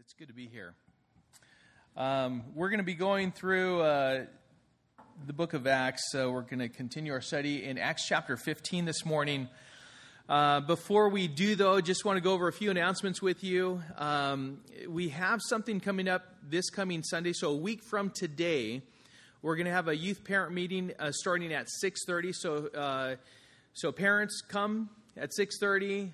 It's good to be here. Um, we're going to be going through uh, the book of Acts. So we're going to continue our study in Acts chapter 15 this morning. Uh, before we do, though, just want to go over a few announcements with you. Um, we have something coming up this coming Sunday. So a week from today, we're going to have a youth parent meeting uh, starting at 6:30. So, uh, so parents come at 6:30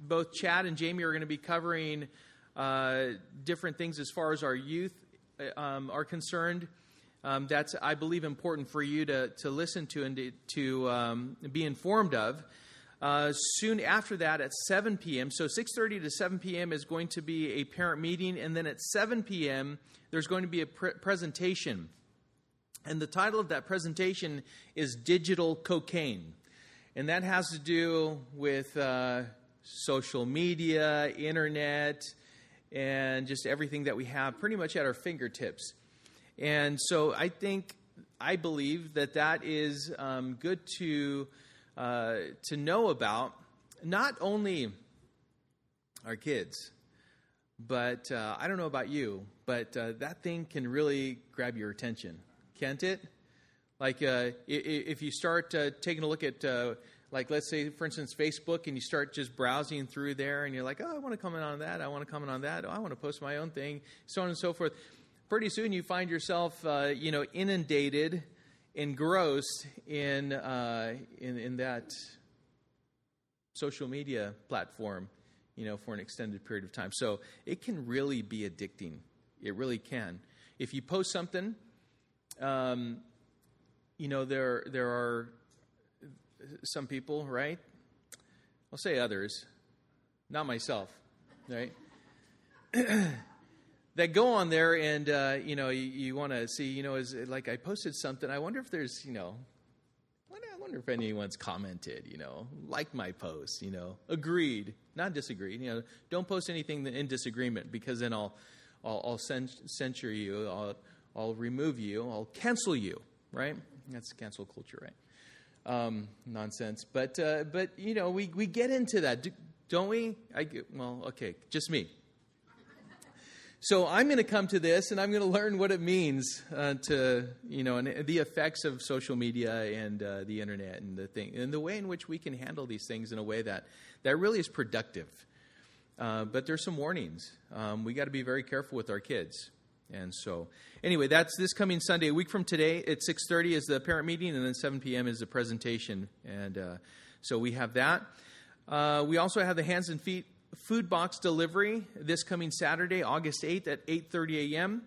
both Chad and Jamie are going to be covering uh, different things as far as our youth uh, um, are concerned. Um, that's, I believe, important for you to, to listen to and to, to um, be informed of. Uh, soon after that, at 7 p.m., so 6:30 to 7 p.m. is going to be a parent meeting, and then at 7 p.m. there's going to be a pre- presentation, and the title of that presentation is "Digital Cocaine," and that has to do with uh, social media, internet, and just everything that we have pretty much at our fingertips. And so I think, I believe that that is um, good to, uh, to know about, not only our kids, but uh, I don't know about you, but uh, that thing can really grab your attention, can't it? Like uh, if you start uh, taking a look at uh, like let's say for instance facebook and you start just browsing through there and you're like oh i want to comment on that i want to comment on that oh, i want to post my own thing so on and so forth. Pretty soon you find yourself uh, you know inundated engrossed in, uh, in in that social media platform you know for an extended period of time. So it can really be addicting. It really can. If you post something um, you know there there are some people, right? I'll say others, not myself, right? that go on there and uh, you know you, you want to see you know is like I posted something. I wonder if there's you know I wonder if anyone's commented, you know, liked my post, you know, agreed, not disagreed. You know, don't post anything in disagreement because then I'll, I'll, I'll censure you, I'll, I'll remove you, I'll cancel you, right? That's cancel culture, right? Um, nonsense. But uh, but you know we we get into that, don't we? I well okay, just me. So I'm going to come to this, and I'm going to learn what it means uh, to you know and the effects of social media and uh, the internet and the thing and the way in which we can handle these things in a way that that really is productive. Uh, but there's some warnings. Um, we got to be very careful with our kids. And so, anyway, that's this coming Sunday. A week from today at 6:30 is the parent meeting, and then 7 p.m. is the presentation. And uh, so we have that. Uh, we also have the hands and feet food box delivery this coming Saturday, August 8th at 8:30 a.m.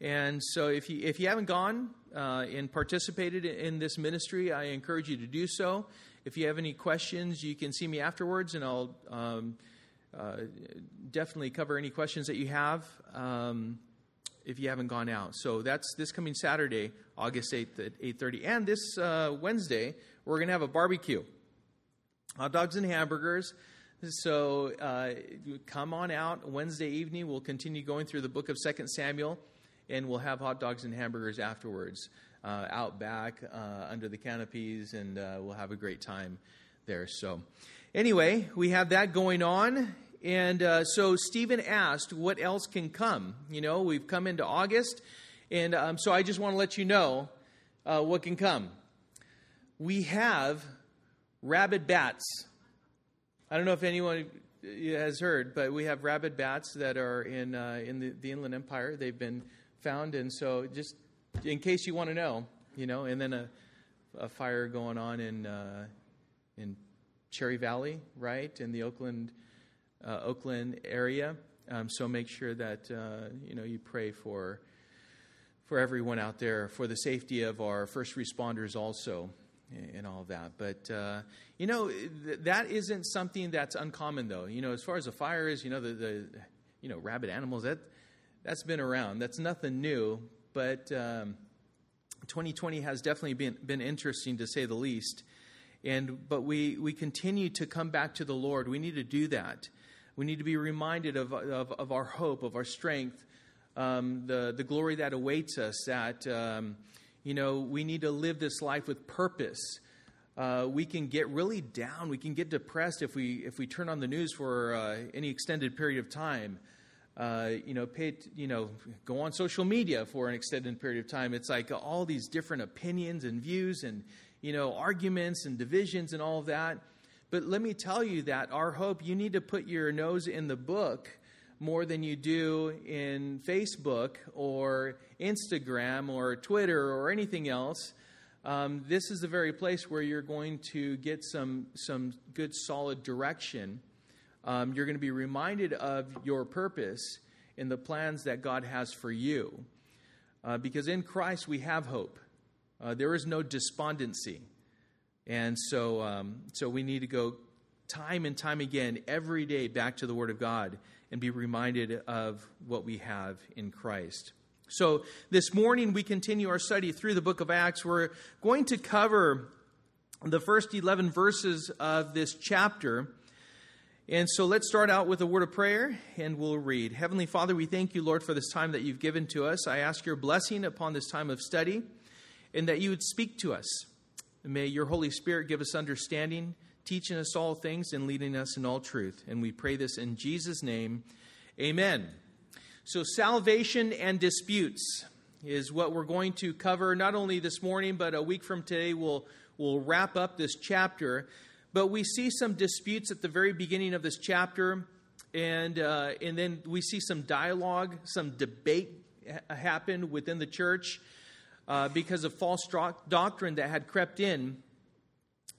And so, if you if you haven't gone uh, and participated in this ministry, I encourage you to do so. If you have any questions, you can see me afterwards, and I'll um, uh, definitely cover any questions that you have. Um, if you haven't gone out. So that's this coming Saturday, August 8th at 8.30. And this uh, Wednesday, we're going to have a barbecue. Hot dogs and hamburgers. So uh, come on out Wednesday evening. We'll continue going through the book of Second Samuel, and we'll have hot dogs and hamburgers afterwards uh, out back uh, under the canopies, and uh, we'll have a great time there. So anyway, we have that going on. And uh, so Stephen asked, what else can come? You know, we've come into August, and um, so I just want to let you know uh, what can come. We have rabid bats. I don't know if anyone has heard, but we have rabid bats that are in, uh, in the, the Inland Empire. They've been found, and so just in case you want to know, you know, and then a, a fire going on in, uh, in Cherry Valley, right, in the Oak Glen uh, Oak Glen area. Um, so make sure that uh, you know you pray for for everyone out there for the safety of our first responders also and all of that. But uh, you know th- that isn't something that's uncommon though. You know as far as a fire is, you know the, the you know rabid animals that that's been around. That's nothing new. But um, 2020 has definitely been been interesting to say the least. And but we we continue to come back to the Lord. We need to do that. We need to be reminded of, of, of our hope, of our strength, um, the, the glory that awaits us, that, um, you know, we need to live this life with purpose. uh, we can get really down. We can get depressed if we if we turn on the news for uh, any extended period of time. Uh, you know, pay, you know, go on social media for an extended period of time. It's like all these different opinions and views, and you know, arguments and divisions and all of that. But let me tell you that our hope. You need to put your nose in the book more than you do in Facebook or Instagram or Twitter or anything else um, this is the very place where you're going to get some, some good, solid direction. Um, you're going to be reminded of your purpose in the plans that God has for you. Uh, because in Christ we have hope. Uh, there is no despondency. And so, um, so we need to go time and time again, every day, back to the Word of God and be reminded of what we have in Christ. So, this morning we continue our study through the book of Acts. We're going to cover the first 11 verses of this chapter. And so let's start out with a word of prayer and we'll read. Heavenly Father, we thank you, Lord, for this time that you've given to us. I ask your blessing upon this time of study and that you would speak to us. May your Holy Spirit give us understanding, teaching us all things, and leading us in all truth. And we pray this in Jesus' name. Amen. So, salvation and disputes is what we're going to cover not only this morning, but a week from today we'll, we'll wrap up this chapter. But we see some disputes at the very beginning of this chapter, and, uh, and then we see some dialogue, some debate happen within the church uh, because of false doctrine that had crept in,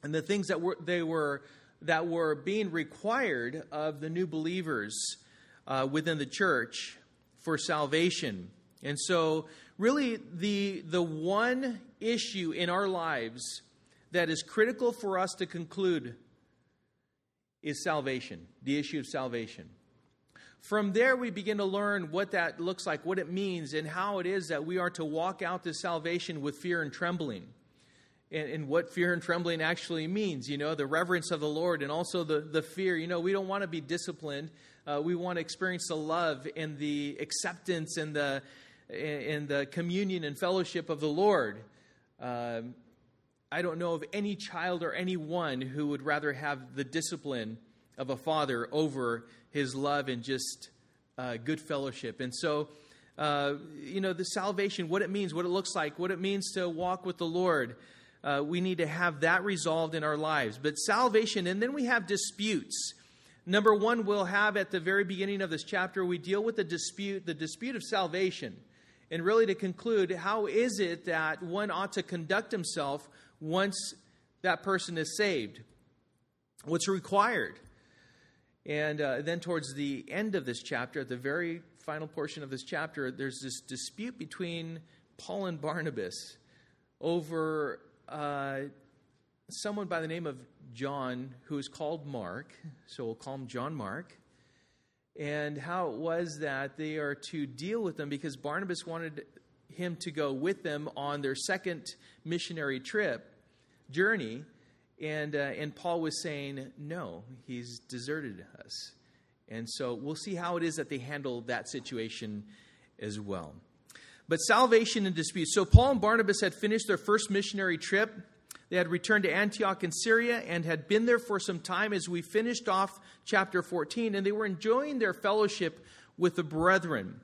and the things that were, they were, that were being required of the new believers uh, within the church for salvation. And so, really, the, the one issue in our lives that is critical for us to conclude is salvation, the issue of salvation. From there, we begin to learn what that looks like, what it means, and how it is that we are to walk out this salvation with fear and trembling. And, and, what fear and trembling actually means, you know, the reverence of the Lord and also the, the fear. You know, we don't want to be disciplined uh, we want to experience the love and the acceptance and the, and the communion and fellowship of the Lord. Um, I don't know of any child or anyone who would rather have the discipline of a father over his love and just uh, good fellowship. And so, uh, you know, the salvation, what it means, what it looks like, what it means to walk with the Lord. Uh, we need to have that resolved in our lives. But salvation, and then we have disputes. Number one, we'll have at the very beginning of this chapter, we deal with the dispute, the dispute of salvation. And really to conclude, how is it that one ought to conduct himself once that person is saved? What's required? And uh, then towards the end of this chapter, at the very final portion of this chapter, there's this dispute between Paul and Barnabas over uh, someone by the name of John, who is called Mark, so we'll call him John Mark, and how it was that they are to deal with them because Barnabas wanted him to go with them on their second missionary trip journey, and uh, and Paul was saying no, he's deserted us, and so we'll see how it is that they handle that situation as well. But salvation and dispute. So Paul and Barnabas had finished their first missionary trip they had returned to Antioch in Syria and had been there for some time as we finished off chapter 14, and they were enjoying their fellowship with the brethren.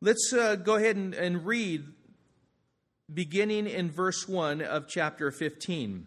Let's uh, go ahead and, and read beginning in verse 1 of chapter 15.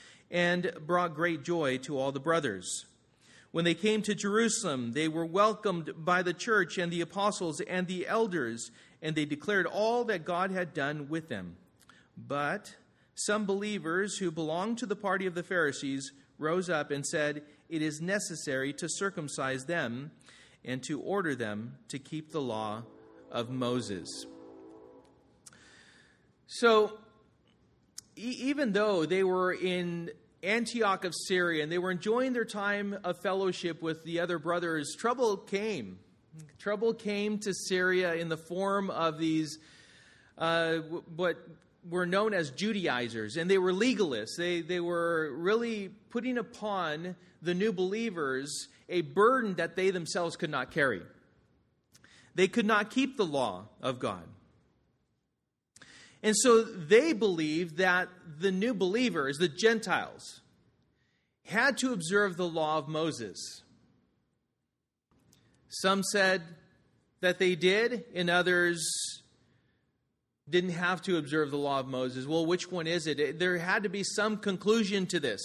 and brought great joy to all the brothers. When they came to Jerusalem, they were welcomed by the church and the apostles and the elders, and they declared all that God had done with them. But some believers who belonged to the party of the Pharisees rose up and said, It is necessary to circumcise them and to order them to keep the law of Moses. So, even though they were in Antioch of Syria and they were enjoying their time of fellowship with the other brothers, trouble came. Trouble came to Syria in the form of these, uh, what were known as Judaizers, and they were legalists. They, they were really putting upon the new believers a burden that they themselves could not carry. They could not keep the law of God. And so they believed that the new believers, the Gentiles, had to observe the law of Moses. Some said that they did, and others didn't have to observe the law of Moses. Well, which one is it? There had to be some conclusion to this.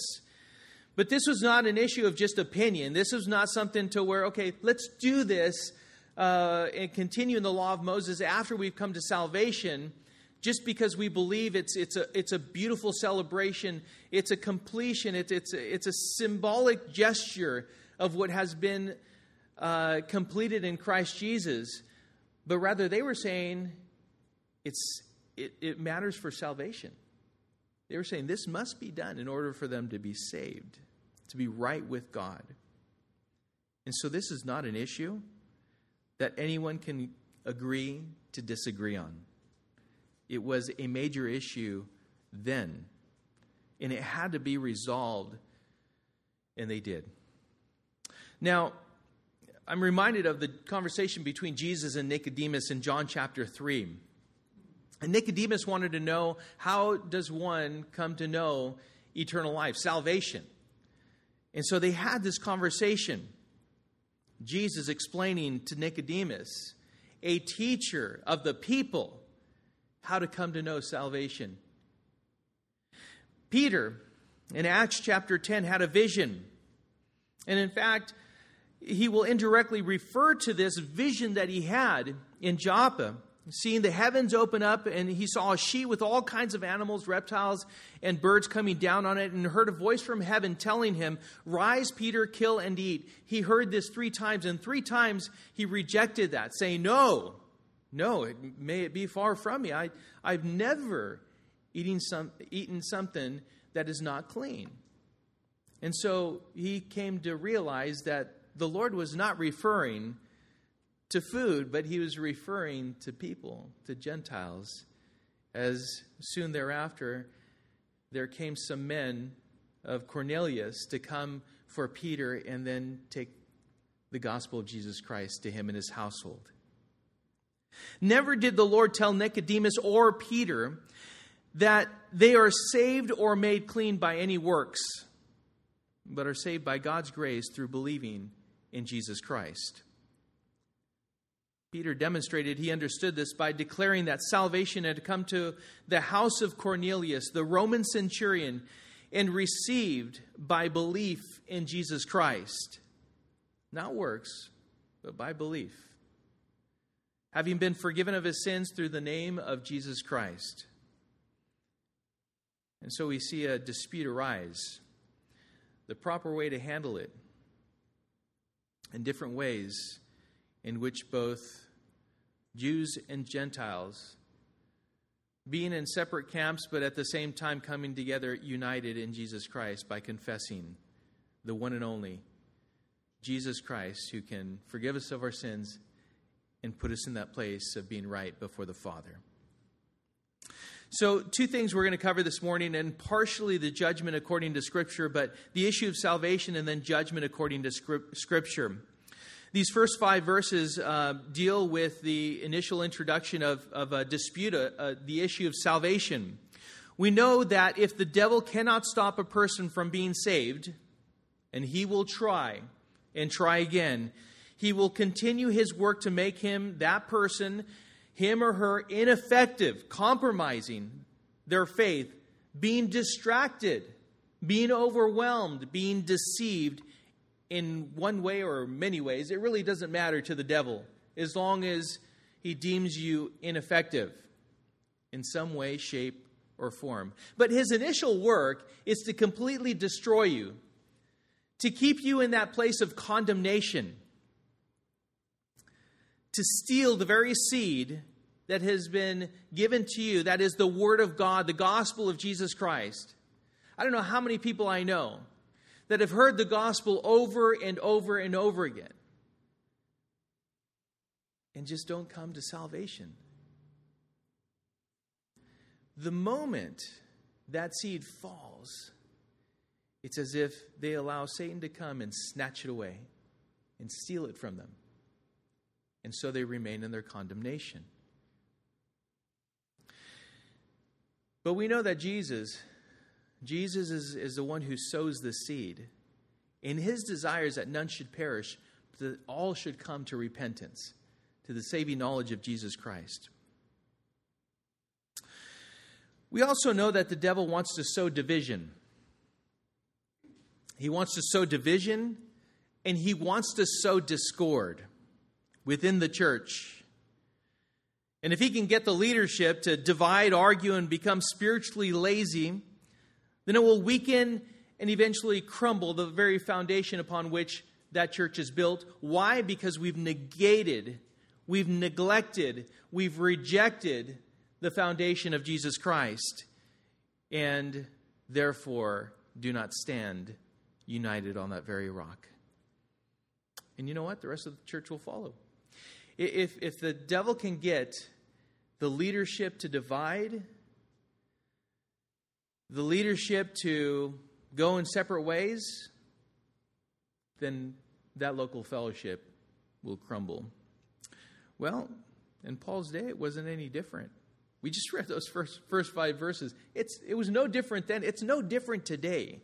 But this was not an issue of just opinion. This was not something to where, okay, let's do this uh, and continue in the law of Moses after we've come to salvation just because we believe it's, it's, a, it's a beautiful celebration, it's a completion, it's, it's, a, it's a symbolic gesture of what has been uh, completed in Christ Jesus. But rather, they were saying it's, it, it matters for salvation. They were saying this must be done in order for them to be saved, to be right with God. And so, this is not an issue that anyone can agree to disagree on. It was a major issue then, and it had to be resolved, and they did. Now, I'm reminded of the conversation between Jesus and Nicodemus in John chapter 3. And Nicodemus wanted to know how does one come to know eternal life, salvation? And so they had this conversation. Jesus explaining to Nicodemus, a teacher of the people, how to come to know salvation. Peter, in Acts chapter 10, had a vision. And in fact, he will indirectly refer to this vision that he had in Joppa, seeing the heavens open up, and he saw a sheet with all kinds of animals, reptiles, and birds coming down on it, and heard a voice from heaven telling him, Rise, Peter, kill and eat. He heard this three times, and three times he rejected that, saying, No, no, it, may it be far from me. I, I've never eating some, eaten something that is not clean. And so he came to realize that the Lord was not referring to food, but he was referring to people, to Gentiles. As soon thereafter, there came some men of Cornelius to come for Peter and then take the gospel of Jesus Christ to him and his household. Never did the Lord tell Nicodemus or Peter that they are saved or made clean by any works, but are saved by God's grace through believing in Jesus Christ. Peter demonstrated he understood this by declaring that salvation had come to the house of Cornelius, the Roman centurion, and received by belief in Jesus Christ. Not works, but by belief having been forgiven of his sins through the name of Jesus Christ. And so we see a dispute arise. The proper way to handle it, in different ways in which both Jews and Gentiles, being in separate camps but at the same time coming together united in Jesus Christ by confessing the one and only Jesus Christ who can forgive us of our sins and put us in that place of being right before the Father. So, two things we're going to cover this morning, and partially the judgment according to Scripture, but the issue of salvation and then judgment according to Scripture. These first five verses uh, deal with the initial introduction of, of a dispute, uh, uh, the issue of salvation. We know that if the devil cannot stop a person from being saved, and he will try and try again, he will continue his work to make him, that person, him or her, ineffective, compromising their faith, being distracted, being overwhelmed, being deceived in one way or many ways. It really doesn't matter to the devil as long as he deems you ineffective in some way, shape, or form. But his initial work is to completely destroy you, to keep you in that place of condemnation to steal the very seed that has been given to you, that is the Word of God, the gospel of Jesus Christ. I don't know how many people I know that have heard the gospel over and over and over again and just don't come to salvation. The moment that seed falls, it's as if they allow Satan to come and snatch it away and steal it from them. And so they remain in their condemnation. But we know that Jesus, Jesus is, is the one who sows the seed. In his desires that none should perish, but that all should come to repentance, to the saving knowledge of Jesus Christ. We also know that the devil wants to sow division. He wants to sow division and he wants to sow discord within the church. And if he can get the leadership to divide, argue, and become spiritually lazy, then it will weaken and eventually crumble the very foundation upon which that church is built. Why? Because we've negated, we've neglected, we've rejected the foundation of Jesus Christ, and therefore do not stand united on that very rock. And you know what? The rest of the church will follow. If, if the devil can get the leadership to divide, the leadership to go in separate ways, then that local fellowship will crumble. Well, in Paul's day, it wasn't any different. We just read those first, first five verses. It's, it was no different then. It's no different today.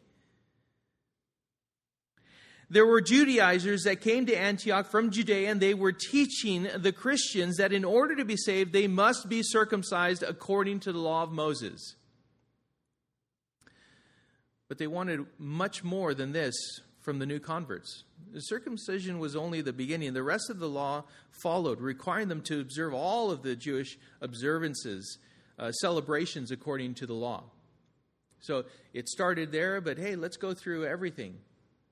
There were Judaizers that came to Antioch from Judea, and they were teaching the Christians that in order to be saved, they must be circumcised according to the law of Moses. But they wanted much more than this from the new converts. The circumcision was only the beginning. The rest of the law followed, requiring them to observe all of the Jewish observances, uh, celebrations according to the law. So it started there, but hey, let's go through everything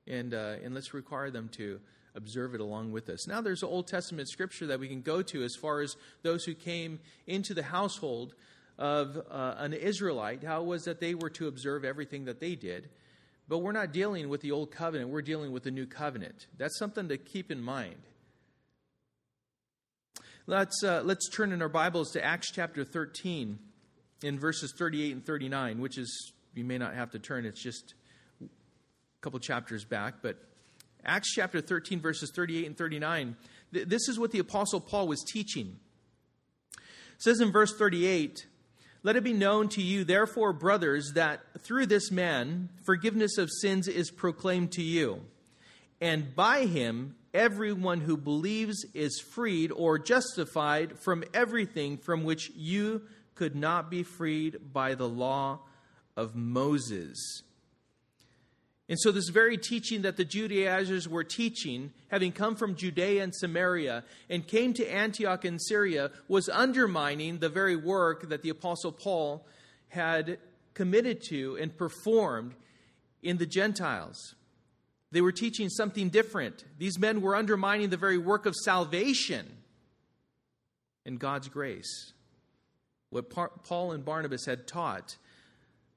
and, uh, and let's require them to observe it along with us. Now, there's Old Testament scripture that we can go to as far as those who came into the household of uh, an Israelite, how it was that they were to observe everything that they did. But we're not dealing with the old covenant, we're dealing with the new covenant. That's something to keep in mind. Let's, uh, let's turn in our Bibles to Acts chapter 13 in verses 38 and 39, which is, you may not have to turn, it's just couple chapters back. But Acts chapter 13, verses 38 and 39, th- this is what the Apostle Paul was teaching. It says in verse 38 let it be known to you, therefore, brothers, that through this man forgiveness of sins is proclaimed to you. And by him, everyone who believes is freed or justified from everything from which you could not be freed by the law of Moses. And so, this very teaching that the Judaizers were teaching, having come from Judea and Samaria and came to Antioch in Syria, was undermining the very work that the Apostle Paul had committed to and performed in the Gentiles. They were teaching something different. These men were undermining the very work of salvation and God's grace. What Paul and Barnabas had taught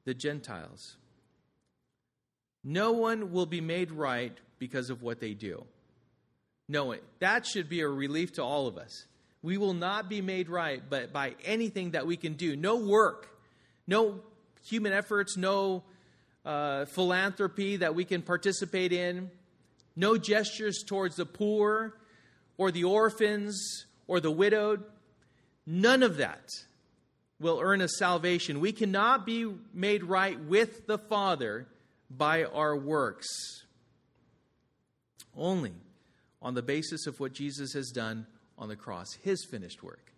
the Gentiles. No one will be made right because of what they do. No, one. that should be a relief to all of us. We will not be made right but by anything that we can do. No work, no human efforts, no uh, philanthropy that we can participate in, no gestures towards the poor or the orphans or the widowed. None of that will earn us salvation. We cannot be made right with the Father by our works, only on the basis of what Jesus has done on the cross, his finished work.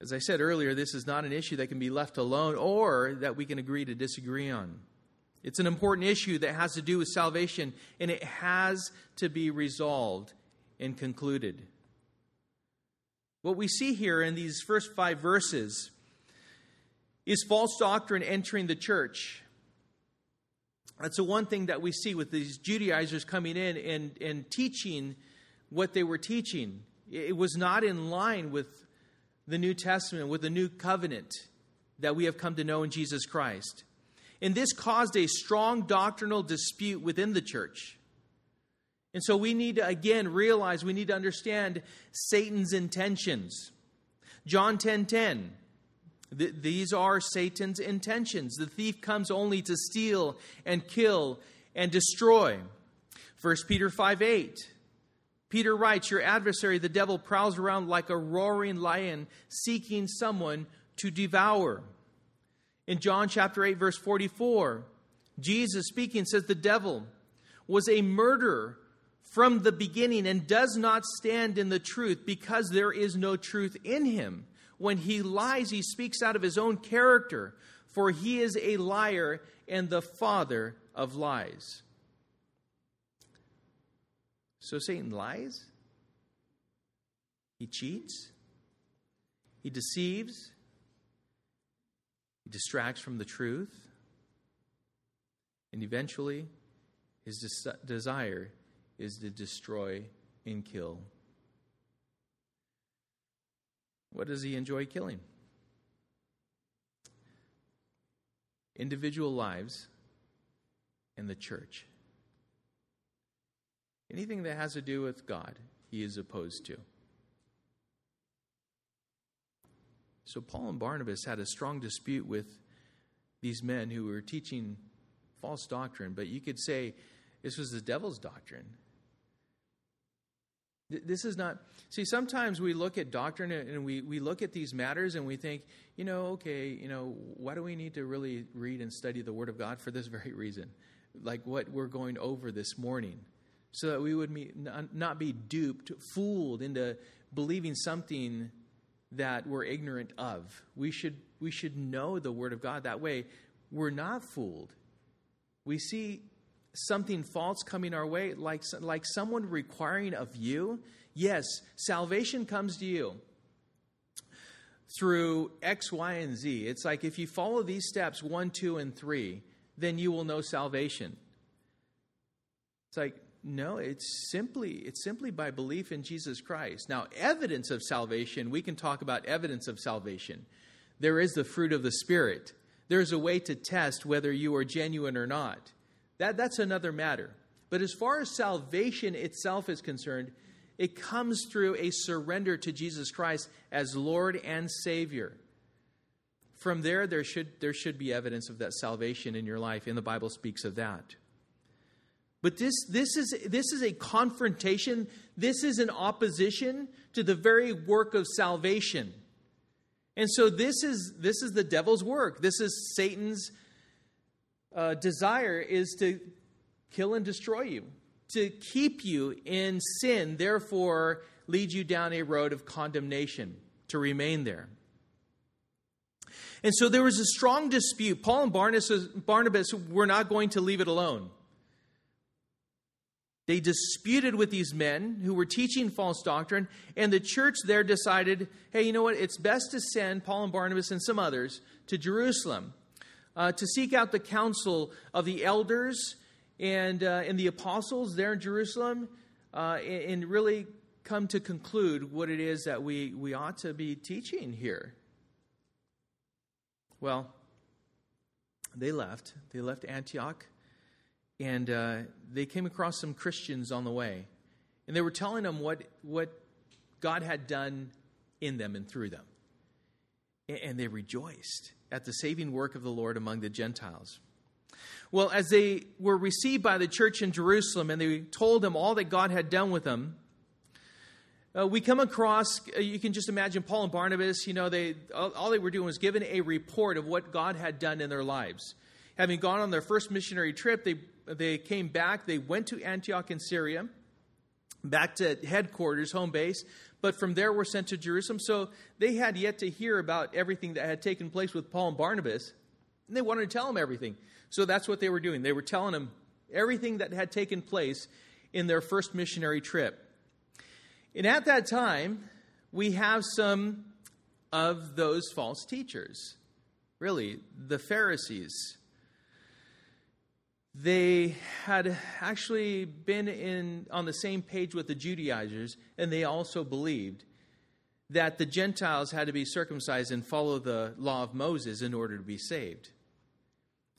As I said earlier, this is not an issue that can be left alone or that we can agree to disagree on. It's an important issue that has to do with salvation, and it has to be resolved and concluded. What we see here in these first five verses is false doctrine entering the church. That's the one thing that we see with these Judaizers coming in and, and teaching what they were teaching. It was not in line with the New Testament with the new covenant that we have come to know in Jesus Christ. And this caused a strong doctrinal dispute within the church. And so we need to again realize we need to understand Satan's intentions. John 10:10 10, 10, th- These are Satan's intentions. The thief comes only to steal and kill and destroy. 1 Peter 5 8. Peter writes, Your adversary, the devil, prowls around like a roaring lion, seeking someone to devour. In John chapter 8, verse 44, Jesus speaking says, The devil was a murderer from the beginning and does not stand in the truth because there is no truth in him. When he lies, he speaks out of his own character, for he is a liar and the father of lies. So Satan lies, he cheats, he deceives, he distracts from the truth, and eventually his des- desire is to destroy and kill. What does he enjoy killing? Individual lives and the church. Anything that has to do with God, he is opposed to. So Paul and Barnabas had a strong dispute with these men who were teaching false doctrine, but you could say this was the devil's doctrine. This is not, see, sometimes we look at doctrine and we, we look at these matters and we think, you know, okay, you know, why do we need to really read and study the Word of God for this very reason? Like what we're going over this morning, so that we would be, not be duped, fooled into believing something that we're ignorant of. We should, we should know the Word of God. That way, we're not fooled. We see something false coming our way, like, like someone requiring of you, yes, salvation comes to you through X, Y, and Z. It's like if you follow these steps, one, two, and three, then you will know salvation. It's like, no, it's simply it's simply by belief in Jesus Christ. Now, evidence of salvation, we can talk about evidence of salvation. There is the fruit of the Spirit. There's a way to test whether you are genuine or not. That, that's another matter. But as far as salvation itself is concerned, it comes through a surrender to Jesus Christ as Lord and Savior. From there, there should, there should be evidence of that salvation in your life, and the Bible speaks of that. But this, this, is, this is a confrontation, this is an opposition to the very work of salvation. And so this is, this is the devil's work. This is Satan's uh, desire is to kill and destroy you, to keep you in sin, therefore, lead you down a road of condemnation, to remain there. And so there was a strong dispute. Paul and Barnabas, Barnabas were not going to leave it alone. They disputed with these men who were teaching false doctrine, and the church there decided hey, you know what? It's best to send Paul and Barnabas and some others to Jerusalem uh, to seek out the counsel of the elders and, uh, and the apostles there in Jerusalem uh, and, and, really come to conclude what it is that we, we ought to be teaching here. Well, they left. They left Antioch and uh, they came across some Christians on the way. And they were telling them what, what God had done in them and through them. And they rejoiced at the saving work of the Lord among the Gentiles. Well, as they were received by the church in Jerusalem and they told them all that God had done with them, uh, we come across, uh, you can just imagine Paul and Barnabas, you know, they, all, all, they were doing was given a report of what God had done in their lives. Having gone on their first missionary trip, they, they came back, they went to Antioch in Syria, back to headquarters, home base, but from there were sent to Jerusalem. So they had yet to hear about everything that had taken place with Paul and Barnabas, and they wanted to tell them everything. So that's what they were doing. They were telling them everything that had taken place in their first missionary trip. And at that time, we have some of those false teachers. Really, the Pharisees they had actually been in on the same page with the Judaizers, and they also believed that the Gentiles had to be circumcised and follow the law of Moses in order to be saved.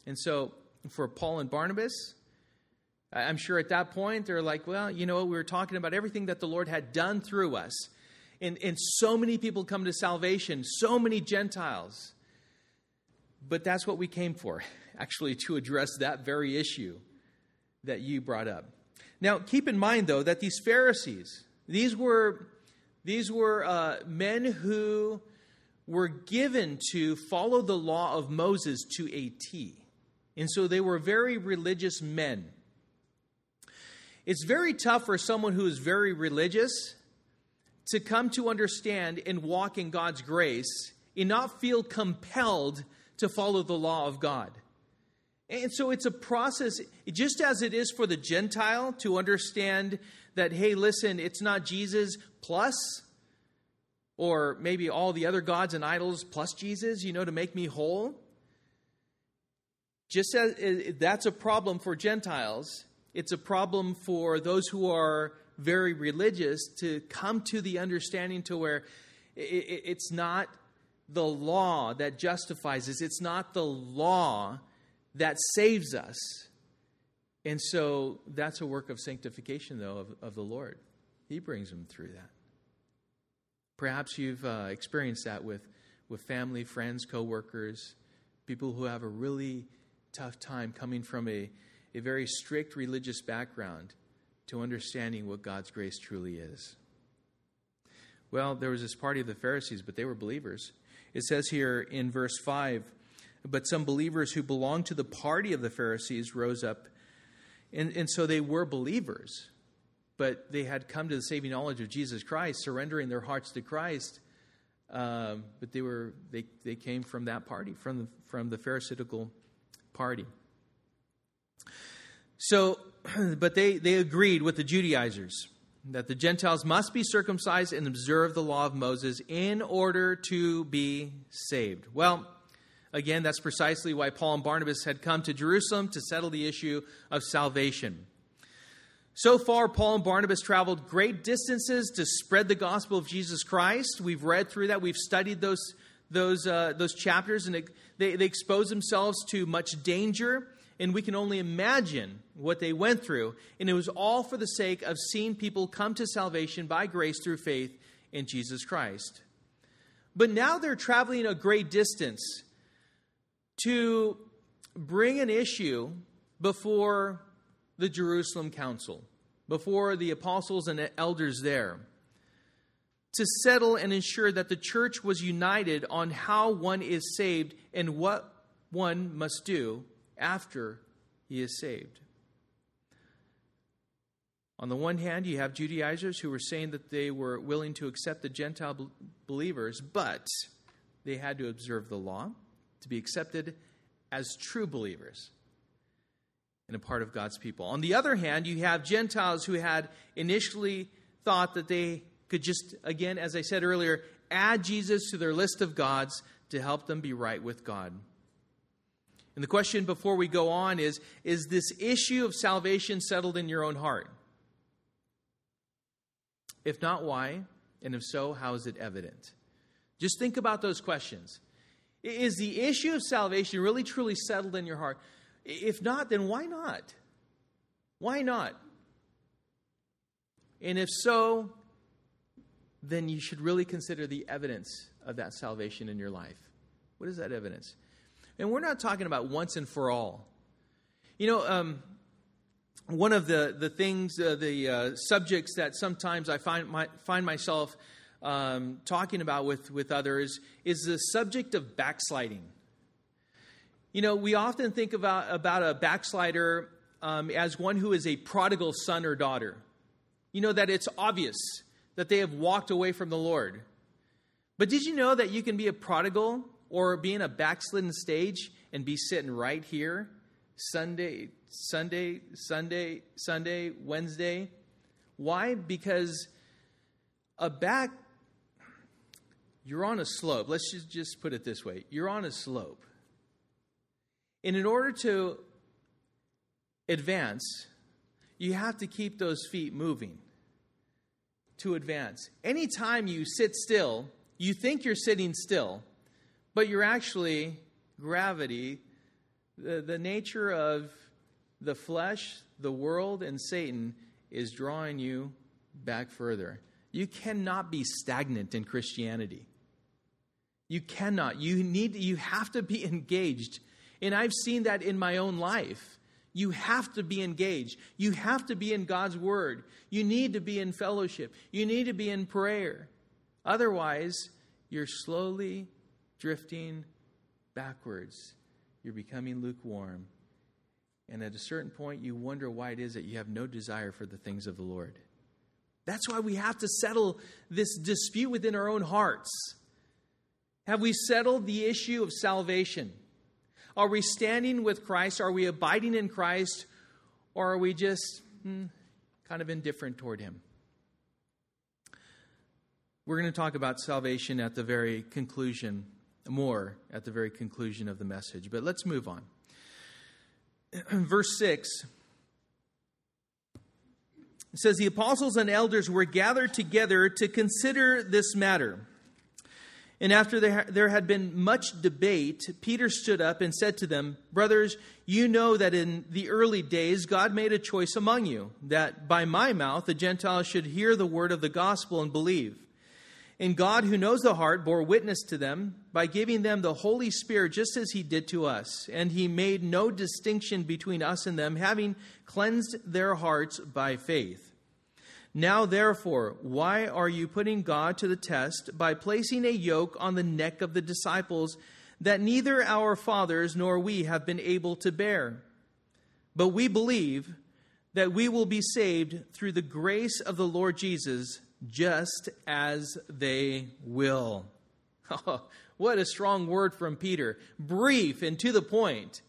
And so, for Paul and Barnabas, I'm sure at that point they're like, well, you know, we were talking about everything that the Lord had done through us. And, and so many people come to salvation, so many Gentiles. But that's what we came for, actually, to address that very issue that you brought up. Now, keep in mind, though, that these Pharisees, these were, these were uh, men who were given to follow the law of Moses to a T. And so they were very religious men. It's very tough for someone who is very religious to come to understand and walk in God's grace and not feel compelled to follow the law of God. And so it's a process, just as it is for the Gentile to understand that, hey, listen, it's not Jesus plus, or maybe all the other gods and idols plus Jesus, you know, to make me whole. Just as that's a problem for Gentiles, it's a problem for those who are very religious to come to the understanding to where it's not the law that justifies us, it's not the law that saves us. And so that's a work of sanctification, though, of, of the Lord. He brings them through that. Perhaps you've uh, experienced that with, with family, friends, coworkers, people who have a really tough time coming from a, a very strict religious background to understanding what God's grace truly is. Well, there was this party of the Pharisees, but they were believers. It says here in verse 5 But some believers who belonged to the party of the Pharisees rose up, and, and so they were believers, but they had come to the saving knowledge of Jesus Christ, surrendering their hearts to Christ. Um, but they were they, they came from that party, from the, from the Pharisaical party. So, but they, they agreed with the Judaizers that the Gentiles must be circumcised and observe the law of Moses in order to be saved. Well, again, that's precisely why Paul and Barnabas had come to Jerusalem to settle the issue of salvation. So far, Paul and Barnabas traveled great distances to spread the gospel of Jesus Christ. We've read through that, we've studied those, those, uh, those chapters, and they, they expose themselves to much danger and we can only imagine what they went through. And it was all for the sake of seeing people come to salvation by grace through faith in Jesus Christ. But now they're traveling a great distance to bring an issue before the Jerusalem Council, before the apostles and the elders there, to settle and ensure that the church was united on how one is saved and what one must do after he is saved. On the one hand, you have Judaizers who were saying that they were willing to accept the Gentile believers, but they had to observe the law to be accepted as true believers and a part of God's people. On the other hand, you have Gentiles who had initially thought that they could just, again, as I said earlier, add Jesus to their list of gods to help them be right with God. And the question before we go on is Is this issue of salvation settled in your own heart? If not, why? And if so, how is it evident? Just think about those questions. Is the issue of salvation really truly settled in your heart? If not, then why not? Why not? And if so, then you should really consider the evidence of that salvation in your life. What is that evidence? And we're not talking about once and for all. You know, um, one of the, the things, uh, the uh, subjects that sometimes I find, my, find myself um, talking about with, with others is the subject of backsliding. You know, we often think about, about a backslider um, as one who is a prodigal son or daughter. You know, that it's obvious that they have walked away from the Lord. But did you know that you can be a prodigal or be in a backslidden stage and be sitting right here Sunday, Sunday, Sunday, Sunday, Wednesday. Why? Because a back, you're on a slope. Let's just, just put it this way you're on a slope. And in order to advance, you have to keep those feet moving to advance. Anytime you sit still, you think you're sitting still, but you're actually gravity, the, the nature of the flesh, the world, and Satan is drawing you back further. You cannot be stagnant in Christianity. You cannot. You need you have to be engaged. And I've seen that in my own life. You have to be engaged. You have to be in God's word. You need to be in fellowship. You need to be in prayer. Otherwise, you're slowly drifting backwards. You're becoming lukewarm. And at a certain point, you wonder why it is that you have no desire for the things of the Lord. That's why we have to settle this dispute within our own hearts. Have we settled the issue of salvation? Are we standing with Christ? Are we abiding in Christ? Or are we just hmm, kind of indifferent toward Him? We're going to talk about salvation at the very conclusion, more at the very conclusion of the message. But let's move on. Verse 6 it says, The apostles and elders were gathered together to consider this matter. And after there had been much debate, Peter stood up and said to them, Brothers, you know that in the early days God made a choice among you, that by my mouth the Gentiles should hear the word of the gospel and believe. And God, who knows the heart, bore witness to them by giving them the Holy Spirit just as He did to us. And He made no distinction between us and them, having cleansed their hearts by faith. Now, therefore, why are you putting God to the test by placing a yoke on the neck of the disciples that neither our fathers nor we have been able to bear? But we believe that we will be saved through the grace of the Lord Jesus, just as they will. what a strong word from Peter. Brief and to the point.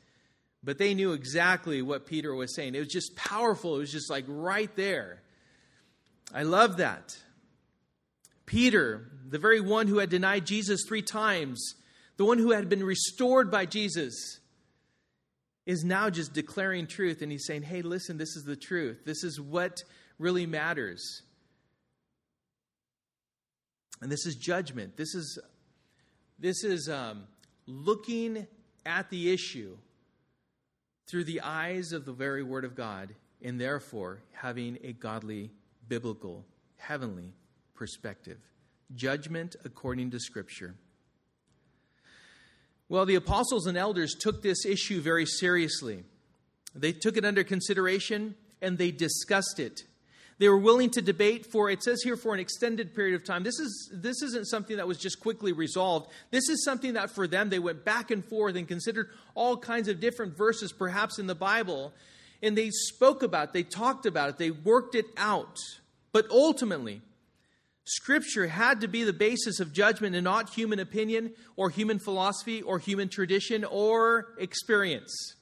But they knew exactly what Peter was saying. It was just powerful. It was just like right there. I love that. Peter, the very one who had denied Jesus three times, the one who had been restored by Jesus, is now just declaring truth. And he's saying, hey, listen, this is the truth. This is what really matters. And this is judgment. This is, this is um, looking at the issue through the eyes of the very Word of God, and therefore having a godly biblical, heavenly perspective. Judgment according to Scripture. Well, the apostles and elders took this issue very seriously. They took it under consideration and they discussed it. They were willing to debate for, it says here, for an extended period of time. This, is, this isn't something that was just quickly resolved. This is something that for them, they went back and forth and considered all kinds of different verses, perhaps in the Bible, and they spoke about it, they talked about it, they worked it out. But ultimately, Scripture had to be the basis of judgment and not human opinion or human philosophy or human tradition or experience.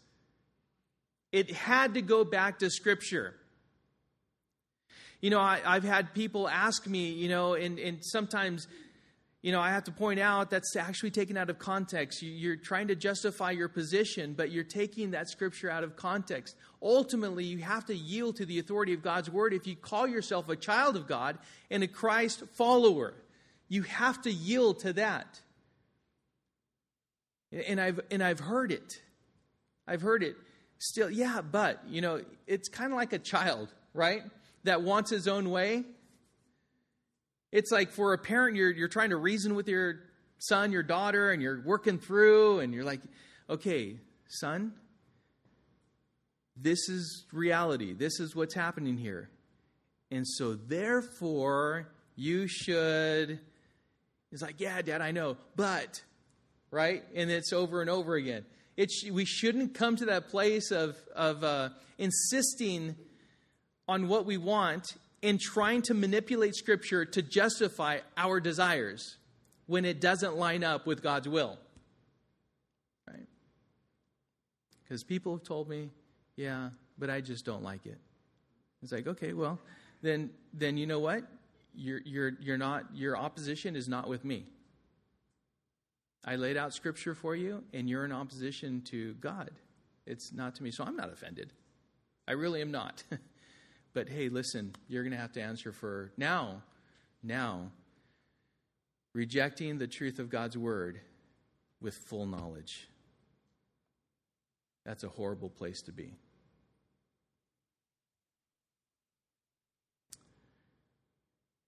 It had to go back to Scripture. You know, I, have had people ask me, you know, and, and sometimes you know, I have to point out that's actually taken out of context. You're trying to justify your position, but you're taking that scripture out of context. Ultimately, you have to yield to the authority of God's word if you call yourself a child of God and a Christ follower. You have to yield to that. And I've and I've heard it. I've heard it. Still, yeah, but you know, it's kind of like a child, right? That wants his own way it's like for a parent, you're, you're trying to reason with your son, your daughter, and you're working through, and you're like, okay, son, this is reality. This is what's happening here. And so, therefore, you should. It's like, yeah, dad, I know, but, right? And it's over and over again. It sh- we shouldn't come to that place of, of uh, insisting on what we want in trying to manipulate Scripture to justify our desires when it doesn't line up with God's will. Right? Because people have told me, yeah, but I just don't like it. It's like, okay, well, then, then you know what? You're, you're, you're not, your opposition is not with me. I laid out Scripture for you, and you're in opposition to God. It's not to me. So I'm not offended. I really am not. But hey, listen, you're going to have to answer for now Now, rejecting the truth of God's word with full knowledge. That's a horrible place to be.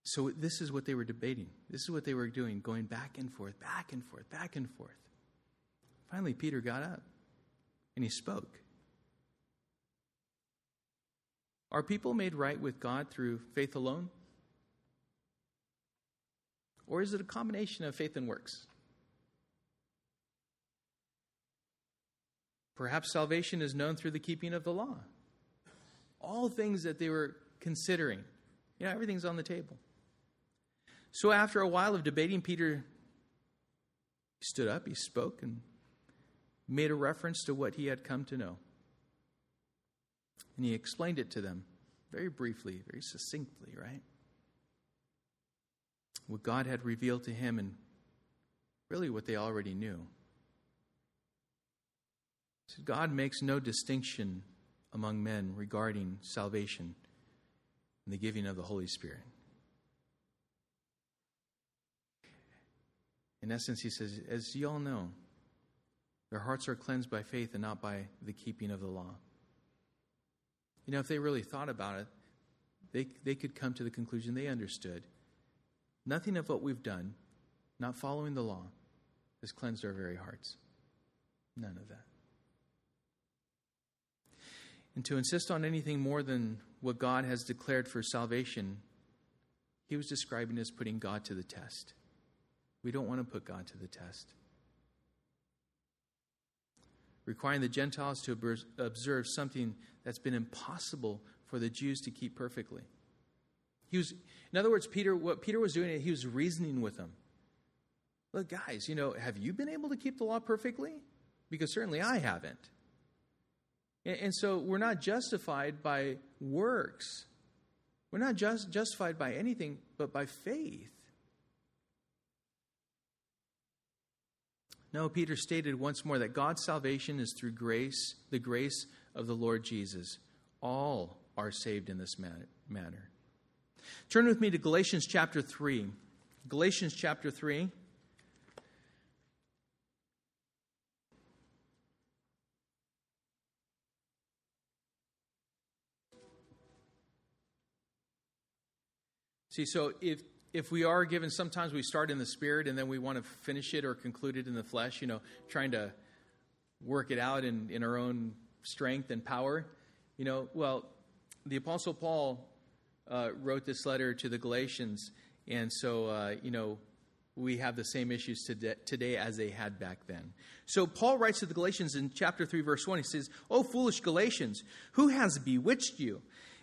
So, this is what they were debating. This is what they were doing, going back and forth, back and forth, back and forth. Finally, Peter got up and he spoke. Are people made right with God through faith alone? Or is it a combination of faith and works? Perhaps salvation is known through the keeping of the law. All things that they were considering. You know, everything's on the table. So after a while of debating, Peter stood up, he spoke, and made a reference to what he had come to know. And he explained it to them very briefly, very succinctly, right? What God had revealed to him and really what they already knew. So God makes no distinction among men regarding salvation and the giving of the Holy Spirit. In essence, he says, as you all know, their hearts are cleansed by faith and not by the keeping of the law. You know, if they really thought about it, they, they could come to the conclusion they understood. Nothing of what we've done, not following the law, has cleansed our very hearts. None of that. And to insist on anything more than what God has declared for salvation, he was describing as putting God to the test. We don't want to put God to the test. Requiring the Gentiles to observe something that's been impossible for the Jews to keep perfectly. He was, in other words, Peter, what Peter was doing, he was reasoning with them. Look, guys, you know, have you been able to keep the law perfectly? Because certainly I haven't. And, and so we're not justified by works. We're not just justified by anything but by faith. No, Peter stated once more that God's salvation is through grace, the grace of the Lord Jesus. All are saved in this manner. Turn with me to Galatians chapter 3. Galatians chapter 3. See, so if if we are given, sometimes we start in the spirit and then we want to finish it or conclude it in the flesh, you know, trying to work it out in, in our own strength and power. You know, well, the Apostle Paul uh, wrote this letter to the Galatians, and so, uh, you know, we have the same issues today, as they had back then. So Paul writes to the Galatians in chapter 3, verse 1, he says, O foolish Galatians, who has bewitched you?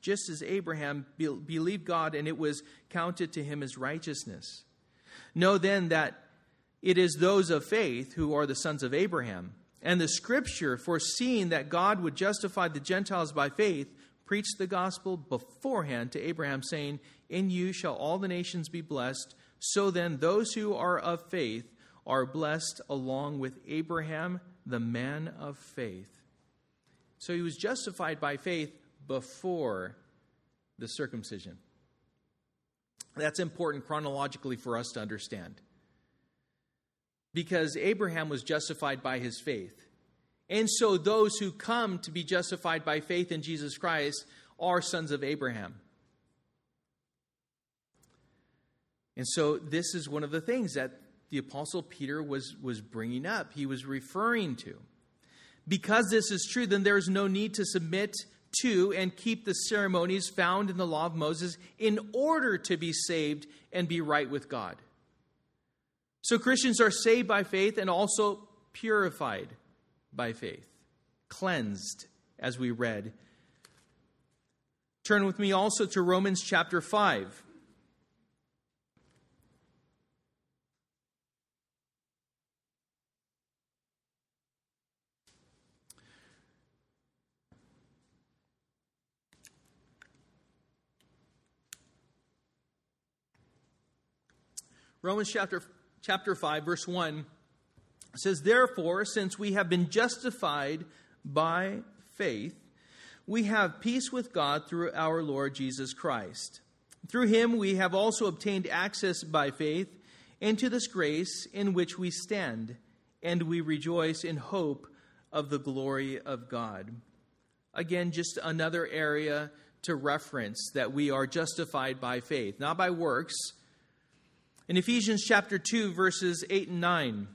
Just as Abraham be- believed God and it was counted to him as righteousness. Know then that it is those of faith who are the sons of Abraham. And the scripture, foreseeing that God would justify the Gentiles by faith, preached the gospel beforehand to Abraham, saying, In you shall all the nations be blessed. So then, those who are of faith are blessed along with Abraham, the man of faith. So he was justified by faith before the circumcision. That's important chronologically for us to understand. Because Abraham was justified by his faith. And so those who come to be justified by faith in Jesus Christ are sons of Abraham. And so this is one of the things that the apostle Peter was was bringing up. He was referring to. Because this is true, then there is no need to submit to and keep the ceremonies found in the law of Moses in order to be saved and be right with God. So Christians are saved by faith and also purified by faith, cleansed, as we read. Turn with me also to Romans chapter 5. Romans chapter, chapter 5, verse 1 says, Therefore, since we have been justified by faith, we have peace with God through our Lord Jesus Christ. Through him we have also obtained access by faith into this grace in which we stand, and we rejoice in hope of the glory of God. Again, just another area to reference that we are justified by faith, not by works. In Ephesians chapter 2, verses 8 and 9,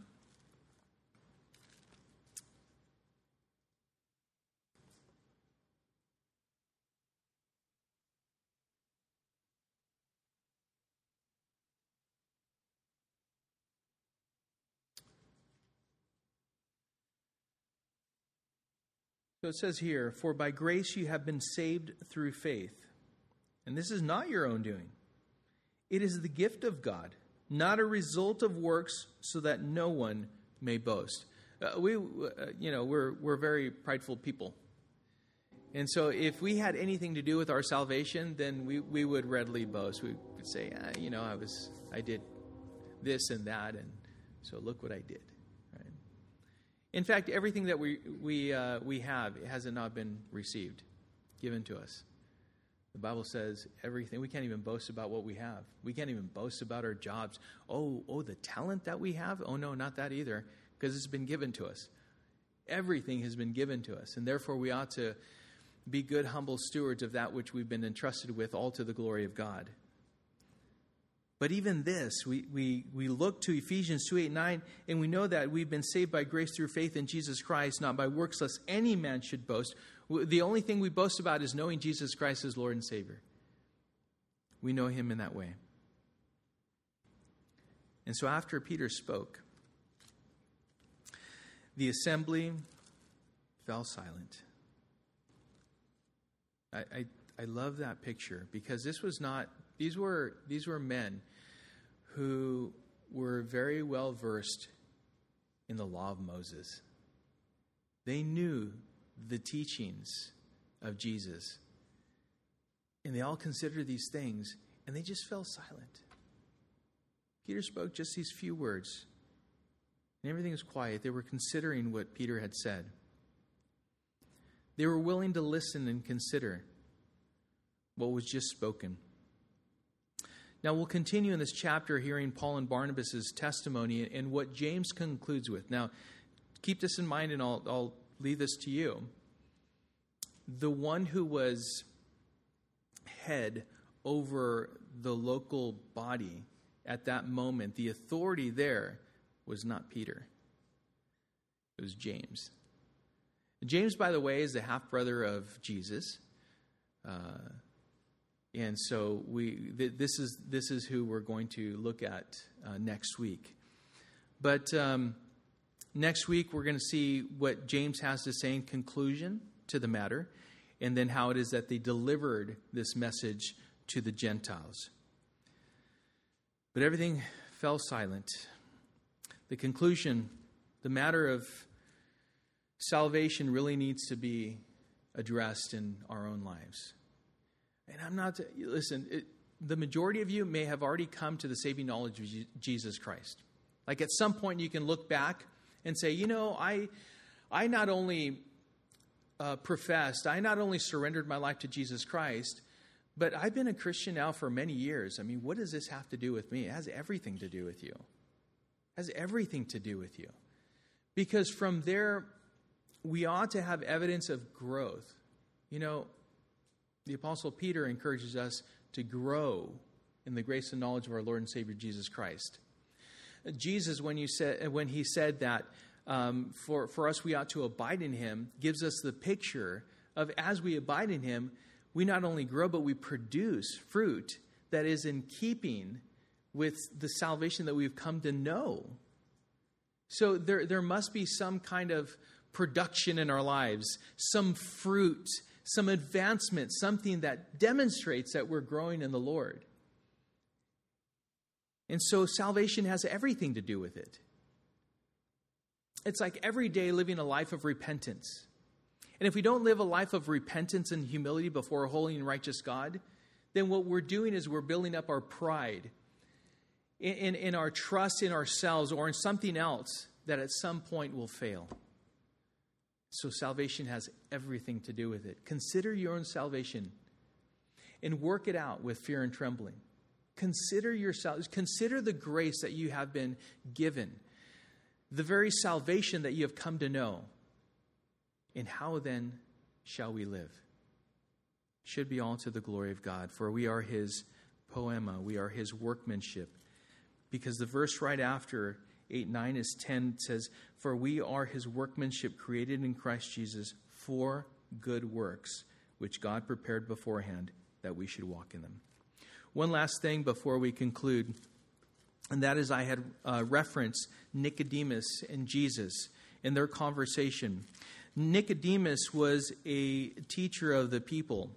So it says here, For by grace you have been saved through faith. And this is not your own doing, it is the gift of God, not a result of works, so that no one may boast. Uh, we, uh, you know, we're, we're very prideful people. And so if we had anything to do with our salvation, then we, we would readily boast. We would say, ah, you know, I was I did this and that, and so look what I did. In fact, everything that we, we, uh, we have has not been received, given to us. The Bible says everything. We can't even boast about what we have. We can't even boast about our jobs. Oh, oh, the talent that we have? Oh, no, not that either, because it's been given to us. Everything has been given to us, and therefore we ought to be good, humble stewards of that which we've been entrusted with, all to the glory of God. But even this, we, we, we look to Ephesians 2 8 9, and we know that we've been saved by grace through faith in Jesus Christ, not by works, lest any man should boast. The only thing we boast about is knowing Jesus Christ as Lord and Savior. We know him in that way. And so after Peter spoke, the assembly fell silent. I, I, I love that picture because this was not, these were, these were men who were very well versed in the law of Moses. They knew the teachings of Jesus. And they all considered these things, and they just fell silent. Peter spoke just these few words, and everything was quiet. They were considering what Peter had said. They were willing to listen and consider what was just spoken. Now, we'll continue in this chapter hearing Paul and Barnabas' testimony and what James concludes with. Now, keep this in mind, and I'll, I'll leave this to you. The one who was head over the local body at that moment, the authority there was not Peter, it was James. James, by the way, is the half brother of Jesus. Uh, and so we, th- this, is, this is who we're going to look at uh, next week. But um, next week, we're going to see what James has to say in conclusion to the matter, and then how it is that they delivered this message to the Gentiles. But everything fell silent. The conclusion, the matter of salvation really needs to be addressed in our own lives. And I'm not, listen, it, the majority of you may have already come to the saving knowledge of Jesus Christ. Like at some point, you can look back and say, you know, I, I not only uh, professed, I not only surrendered my life to Jesus Christ, but I've been a Christian now for many years. I mean, what does this have to do with me? It has everything to do with you. It has everything to do with you. Because from there, we ought to have evidence of growth. You know, the Apostle Peter encourages us to grow in the grace and knowledge of our Lord and Savior Jesus Christ. Jesus, when, you said, when he said that um, for, for us we ought to abide in him, gives us the picture of as we abide in him, we not only grow, but we produce fruit that is in keeping with the salvation that we've come to know. So there, there must be some kind of production in our lives, some fruit some advancement, something that demonstrates that we're growing in the Lord. And so salvation has everything to do with it. It's like every day living a life of repentance. And if we don't live a life of repentance and humility before a holy and righteous God, then what we're doing is we're building up our pride in, in our trust in ourselves or in something else that at some point will fail. So salvation has everything to do with it. Consider your own salvation and work it out with fear and trembling. Consider yourselves, consider the grace that you have been given, the very salvation that you have come to know. And how then shall we live? Should be all to the glory of God, for we are his poema, we are his workmanship. Because the verse right after 8 9 is 10 says, For we are his workmanship created in Christ Jesus for good works, which God prepared beforehand that we should walk in them. One last thing before we conclude, and that is I had uh, referenced Nicodemus and Jesus in their conversation. Nicodemus was a teacher of the people.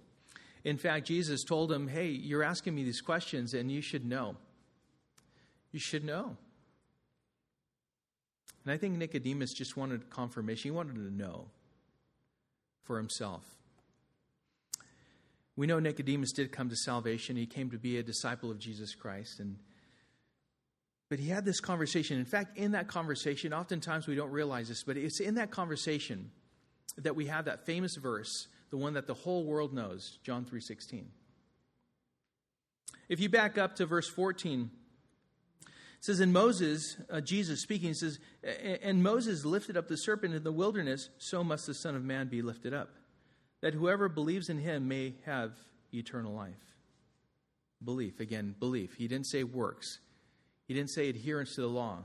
In fact, Jesus told him, Hey, you're asking me these questions, and you should know. You should know. And I think Nicodemus just wanted confirmation. He wanted to know for himself. We know Nicodemus did come to salvation. He came to be a disciple of Jesus Christ. And, but he had this conversation. In fact, in that conversation, oftentimes we don't realize this, but it's in that conversation that we have that famous verse, the one that the whole world knows, John 3:16. If you back up to verse 14, it says, In Moses, uh, Jesus speaking, says, And Moses lifted up the serpent in the wilderness, so must the Son of Man be lifted up that whoever believes in him may have eternal life. Belief, again, belief. He didn't say works, he didn't say adherence to the law,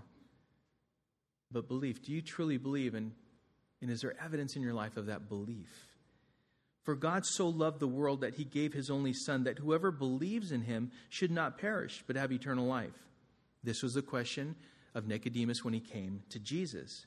but belief. Do you truly believe? And, and is there evidence in your life of that belief? For God so loved the world that he gave his only Son, that whoever believes in him should not perish, but have eternal life. This was the question of Nicodemus when he came to Jesus.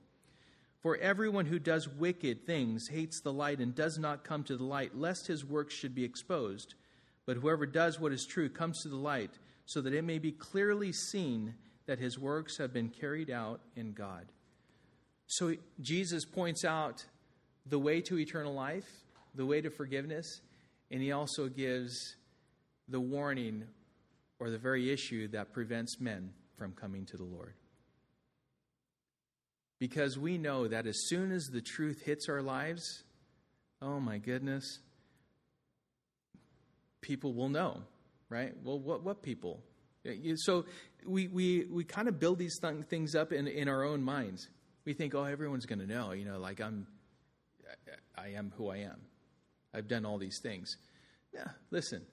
For everyone who does wicked things hates the light and does not come to the light, lest his works should be exposed. But whoever does what is true comes to the light, so that it may be clearly seen that his works have been carried out in God. So Jesus points out the way to eternal life, the way to forgiveness, and he also gives the warning or the very issue that prevents men from coming to the Lord because we know that as soon as the truth hits our lives, oh my goodness, people will know, right? Well, what, what people? Eh, so we, we, we kind of build these th- things up in, in our own minds. We think, oh, everyone's going to know, you know, like I'm, I am who I am. I've done all these things. Yeah, listen.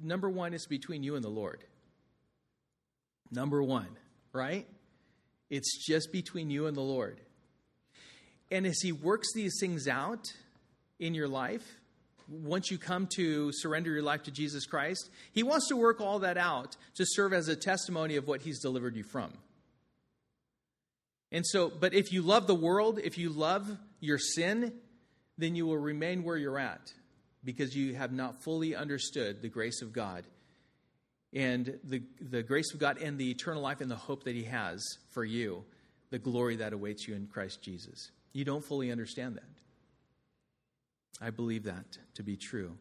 Number one is between you and the Lord. Number one, right? It's just between you and the Lord. And as He works these things out in your life, once you come to surrender your life to Jesus Christ, He wants to work all that out to serve as a testimony of what He's delivered you from. And so, but if you love the world, if you love your sin, then you will remain where you're at because you have not fully understood the grace of God and the, the grace of God and the eternal life and the hope that He has for you, the glory that awaits you in Christ Jesus. You don't fully understand that. I believe that to be true.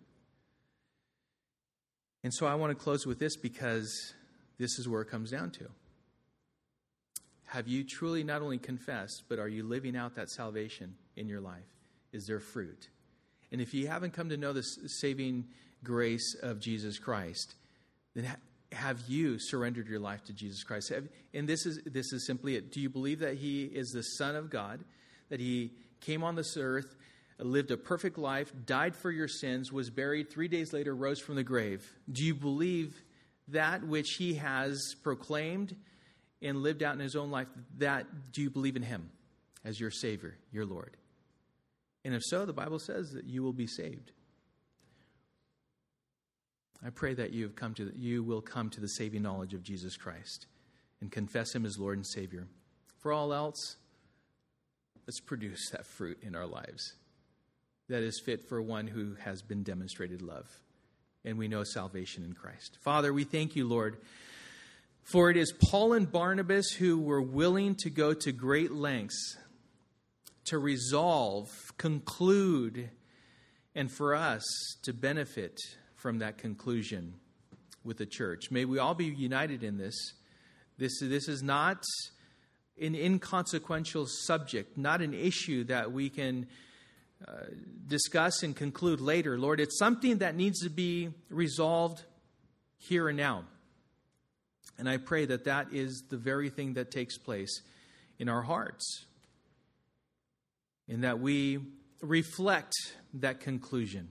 And so I want to close with this because this is where it comes down to. Have you truly not only confessed, but are you living out that salvation in your life? Is there fruit? And if you haven't come to know the saving grace of Jesus Christ, then have you surrendered your life to Jesus Christ? Have, and this is this is simply it. Do you believe that He is the Son of God, that He came on this earth, lived a perfect life, died for your sins, was buried, three days later rose from the grave? Do you believe that which He has proclaimed and lived out in His own life? That do you believe in Him as your Savior, your Lord? And if so, the Bible says that you will be saved. I pray that you have come to you will come to the saving knowledge of Jesus Christ and confess him as Lord and Savior. For all else, let's produce that fruit in our lives that is fit for one who has been demonstrated love. And we know salvation in Christ. Father, we thank you, Lord, for it is Paul and Barnabas who were willing to go to great lengths to resolve, conclude, and for us to benefit from that conclusion with the church. May we all be united in this. This, this is not an inconsequential subject, not an issue that we can uh, discuss and conclude later. Lord, it's something that needs to be resolved here and now. And I pray that that is the very thing that takes place in our hearts, and that we reflect that conclusion.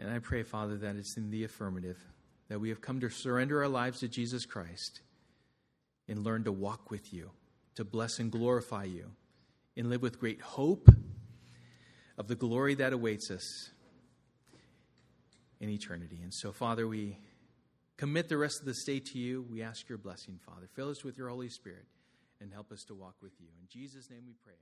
And I pray, Father, that it's in the affirmative, that we have come to surrender our lives to Jesus Christ and learn to walk with you, to bless and glorify you, and live with great hope of the glory that awaits us in eternity. And so, Father, we commit the rest of the day to you. We ask your blessing, Father. Fill us with your Holy Spirit and help us to walk with you. In Jesus' name we pray.